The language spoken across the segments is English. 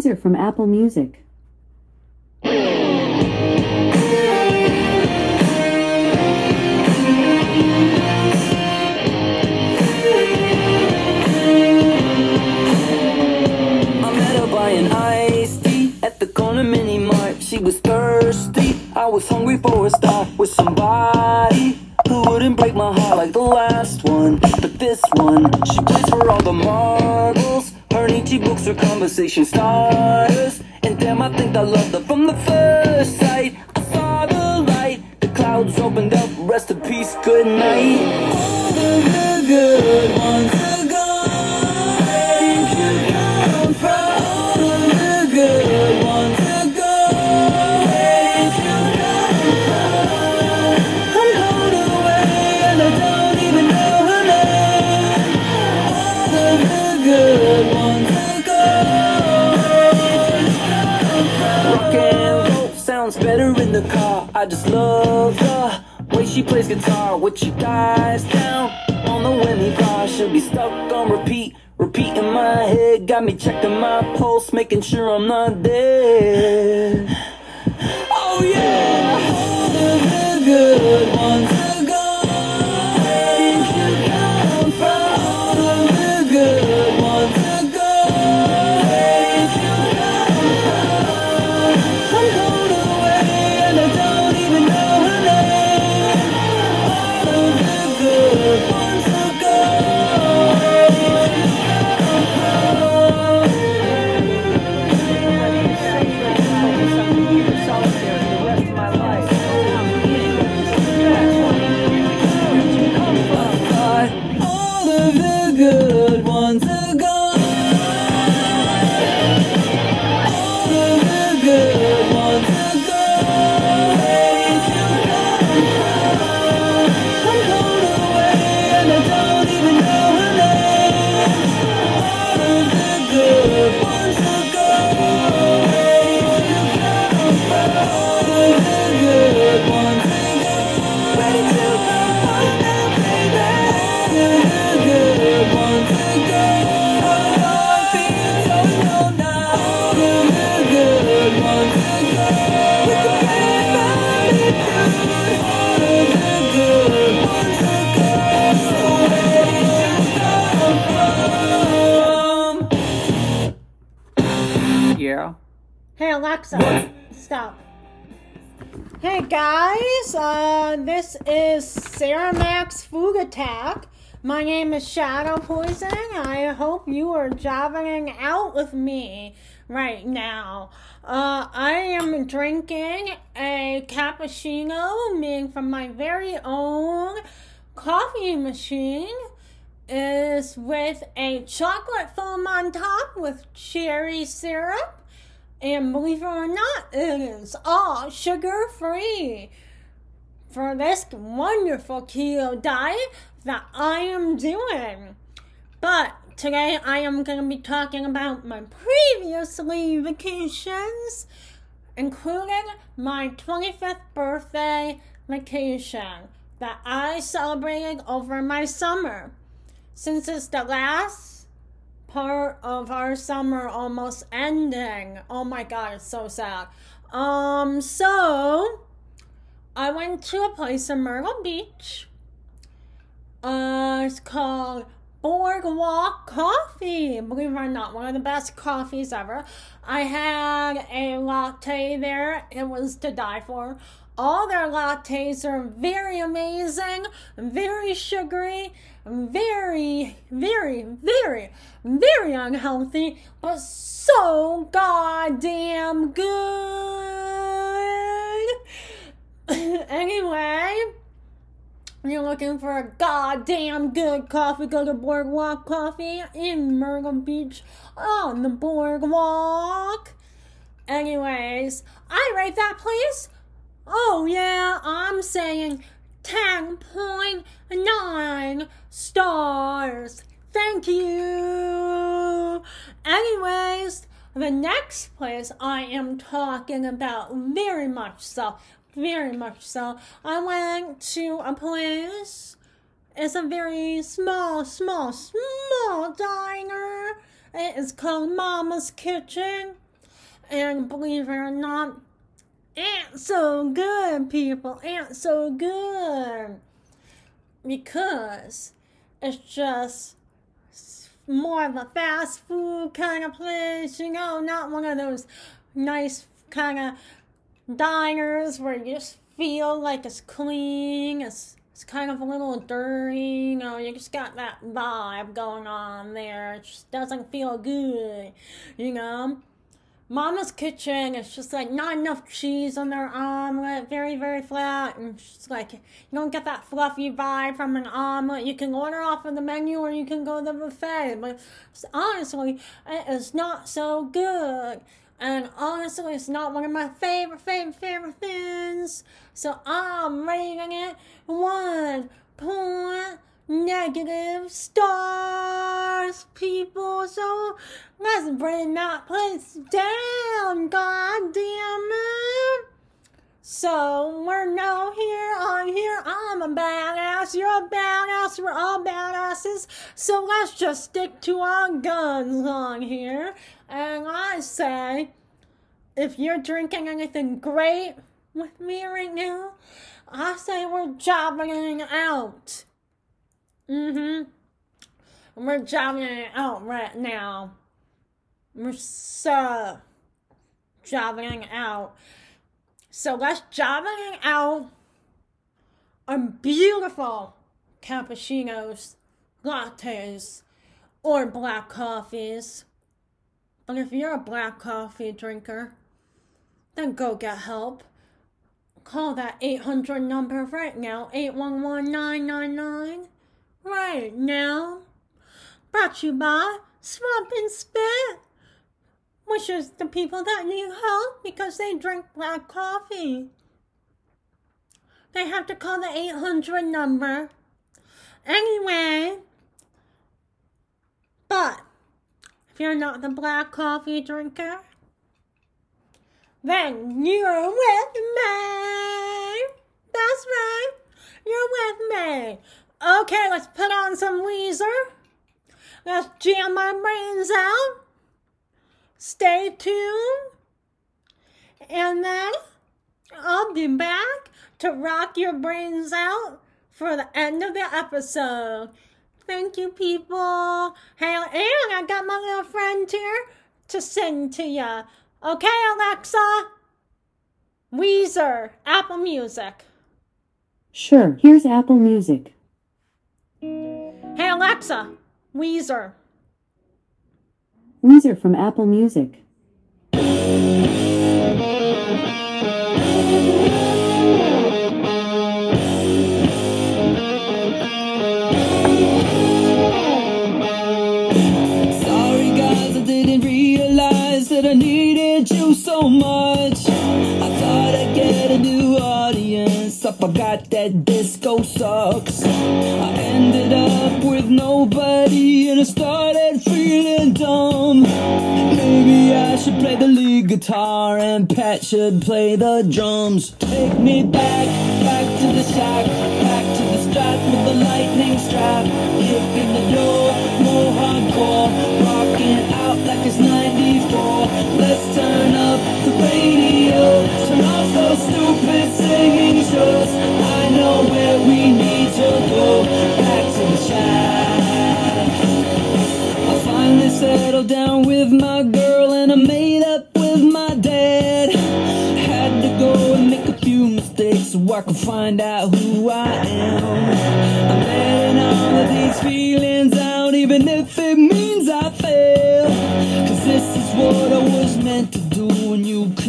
These are from Apple Music. She was thirsty. I was hungry for a start with somebody who wouldn't break my heart like the last one. But this one, she plays for all the. Nietzsche books are conversation starters. And damn, I think I loved her from the first sight. I saw the light. The clouds opened up. Rest in peace. Good night. All the good ones the car. I just love the way she plays guitar. with she dies down on the whammy bar, she'll be stuck on repeat. Repeat in my head, got me checking my pulse, making sure I'm not dead. Oh yeah, good ones are Attack. My name is Shadow Poison. I hope you are jabbing out with me right now. Uh, I am drinking a cappuccino made from my very own coffee machine. Is with a chocolate foam on top with cherry syrup. And believe it or not, it is all sugar free for this wonderful keto diet that I am doing. But today I am going to be talking about my previously vacations, including my 25th birthday vacation that I celebrated over my summer. Since it's the last part of our summer almost ending. Oh my god, it's so sad. Um, so I went to a place in Myrtle Beach. Uh, it's called Boardwalk Coffee. Believe it or not, one of the best coffees ever. I had a latte there. It was to die for. All their lattes are very amazing, very sugary, very, very, very, very unhealthy, but so goddamn good. Anyway, you're looking for a goddamn good coffee, go to Boardwalk Coffee in Myrtle Beach on the Boardwalk. Anyways, I rate that place. Oh, yeah, I'm saying 10.9 stars. Thank you. Anyways, the next place I am talking about very much so, very much so. I went to a place. It's a very small, small, small diner. It is called Mama's Kitchen. And believe it or not, it's so good, people. It's so good. Because it's just more of a fast food kind of place, you know, not one of those nice kind of diners where you just feel like it's clean, it's, it's kind of a little dirty, you know, you just got that vibe going on there. It just doesn't feel good, you know. Mama's kitchen is just like not enough cheese on their omelet, very, very flat. And just like, you don't get that fluffy vibe from an omelet. You can order off of the menu or you can go to the buffet. But honestly, it is not so good. And honestly, it's not one of my favorite, favorite, favorite things. So I'm rating it one point negative stars, people. So let's bring that place down, god damn it. So we're now here on here. I'm a badass. You're a badass. We're all badasses. So let's just stick to our guns on here. And I say, if you're drinking anything great with me right now, I say we're jobbing out. Mm-hmm. We're jobbing out right now. We're so jobbing out. So let's jobbing out on beautiful cappuccinos, lattes, or black coffees. If you're a black coffee drinker, then go get help. Call that 800 number right now, 811 999 right now. Brought you by Swamp and Spit, which is the people that need help because they drink black coffee. They have to call the 800 number. Anyway, but you're not the black coffee drinker, then you're with me. That's right, you're with me. Okay, let's put on some Weezer. Let's jam my brains out. Stay tuned. And then I'll be back to rock your brains out for the end of the episode. Thank you, people. Hey, and I got my little friend here to sing to ya. Okay, Alexa? Weezer, Apple Music. Sure, here's Apple Music. Hey Alexa, Weezer. Weezer from Apple Music. I needed you so much. I thought I'd get a new audience. I forgot that disco sucks. I ended up with nobody and I started feeling dumb. Maybe I should play the lead guitar and Pat should play the drums. Take me back, back to the shack, back to the Strat with the lightning strap.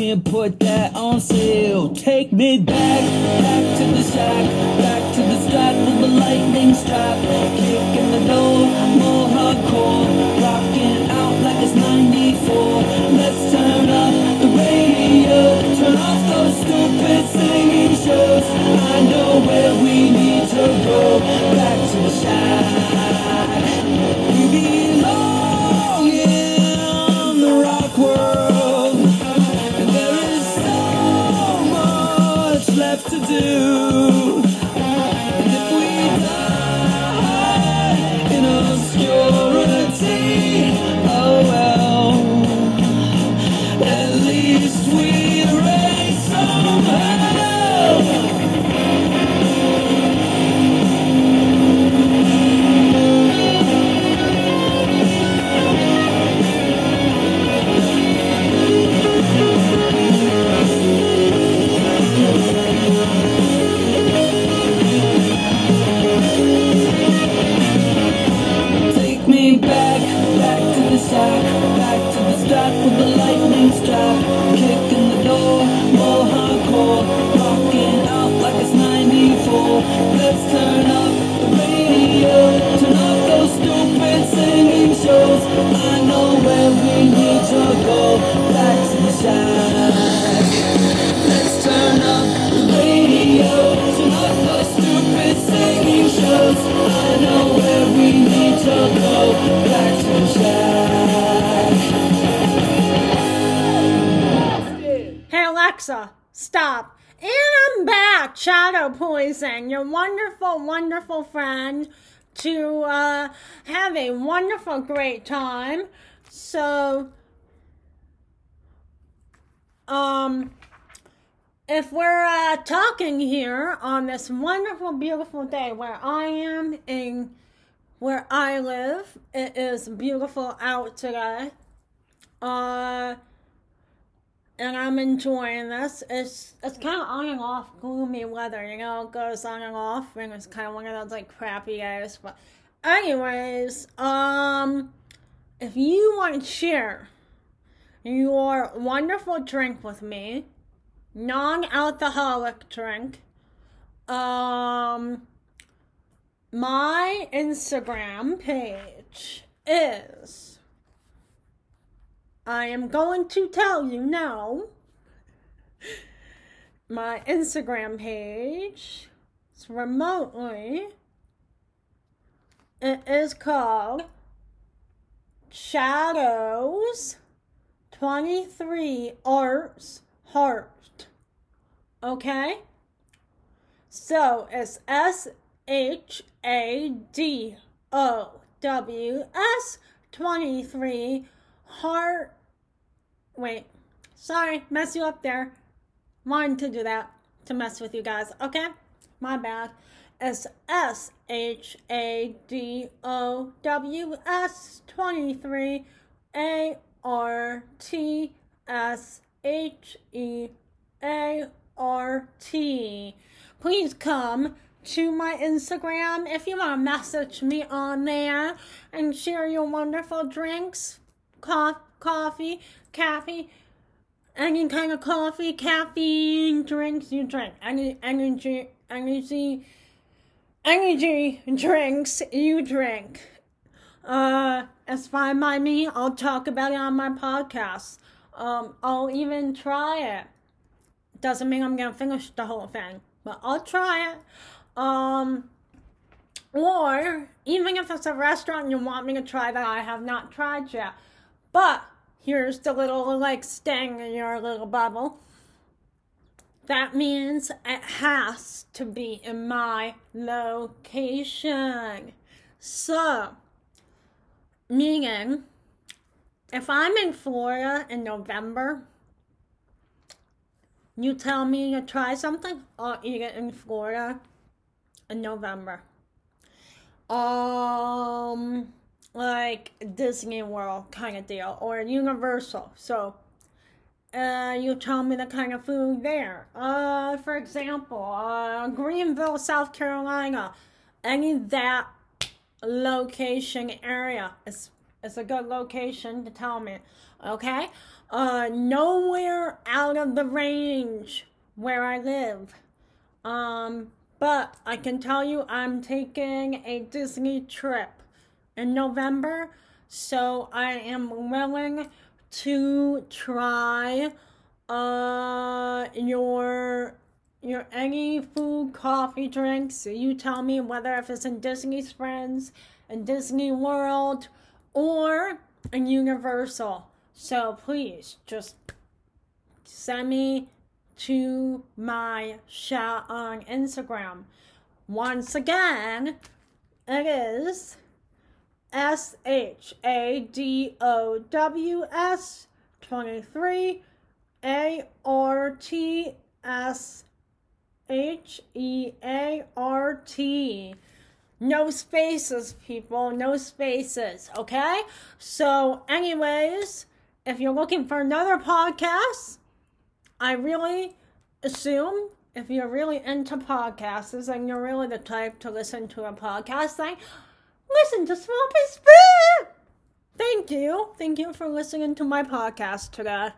Can't put that on sale. Take me back, back to the shack, back to the Strat with the lightning strap. Kicking the door, more hardcore, Poison, your wonderful, wonderful friend, to uh, have a wonderful, great time. So, um, if we're uh, talking here on this wonderful, beautiful day where I am in where I live, it is beautiful out today. Uh, and I'm enjoying this. It's it's kind of on and off gloomy weather, you know. It goes on and off, and it's kind of one of those like crappy days. But, anyways, um, if you want to share your wonderful drink with me, non-alcoholic drink, um, my Instagram page is. I am going to tell you now. My Instagram page is remotely. It is called Shadows 23 Arts Heart. Okay? So it's S H A D O W S 23 Heart. Wait, sorry, mess you up there. Wanted to do that to mess with you guys. Okay, my bad. It's S H A D O W S 23 A R T S H E A R T. Please come to my Instagram if you want to message me on there and share your wonderful drinks, co- coffee, caffeine, any kind of coffee, caffeine drinks you drink, any energy, energy, energy drinks you drink. Uh, it's fine by me. I'll talk about it on my podcast. Um, I'll even try it. Doesn't mean I'm gonna finish the whole thing, but I'll try it. Um, or even if it's a restaurant you want me to try that I have not tried yet. But here's the little like sting in your little bubble. That means it has to be in my location. So, meaning, if I'm in Florida in November, you tell me to try something, I'll eat it in Florida in November. Um, like Disney World kind of deal or Universal. So, uh, you tell me the kind of food there. Uh, for example, uh, Greenville, South Carolina, any that location area is is a good location to tell me. Okay, uh, nowhere out of the range where I live. Um, but I can tell you I'm taking a Disney trip in November, so I am willing to try uh your your any food, coffee, drinks. You tell me whether if it's in Disney Springs, in Disney World, or in Universal. So please just send me to my shout on Instagram. Once again, it is S H A D O W S 23 A R T S H E A R T. No spaces, people. No spaces. Okay? So, anyways, if you're looking for another podcast, I really assume if you're really into podcasts and you're really the type to listen to a podcast thing, listen to Swamp and Spit. Thank you. Thank you for listening to my podcast today.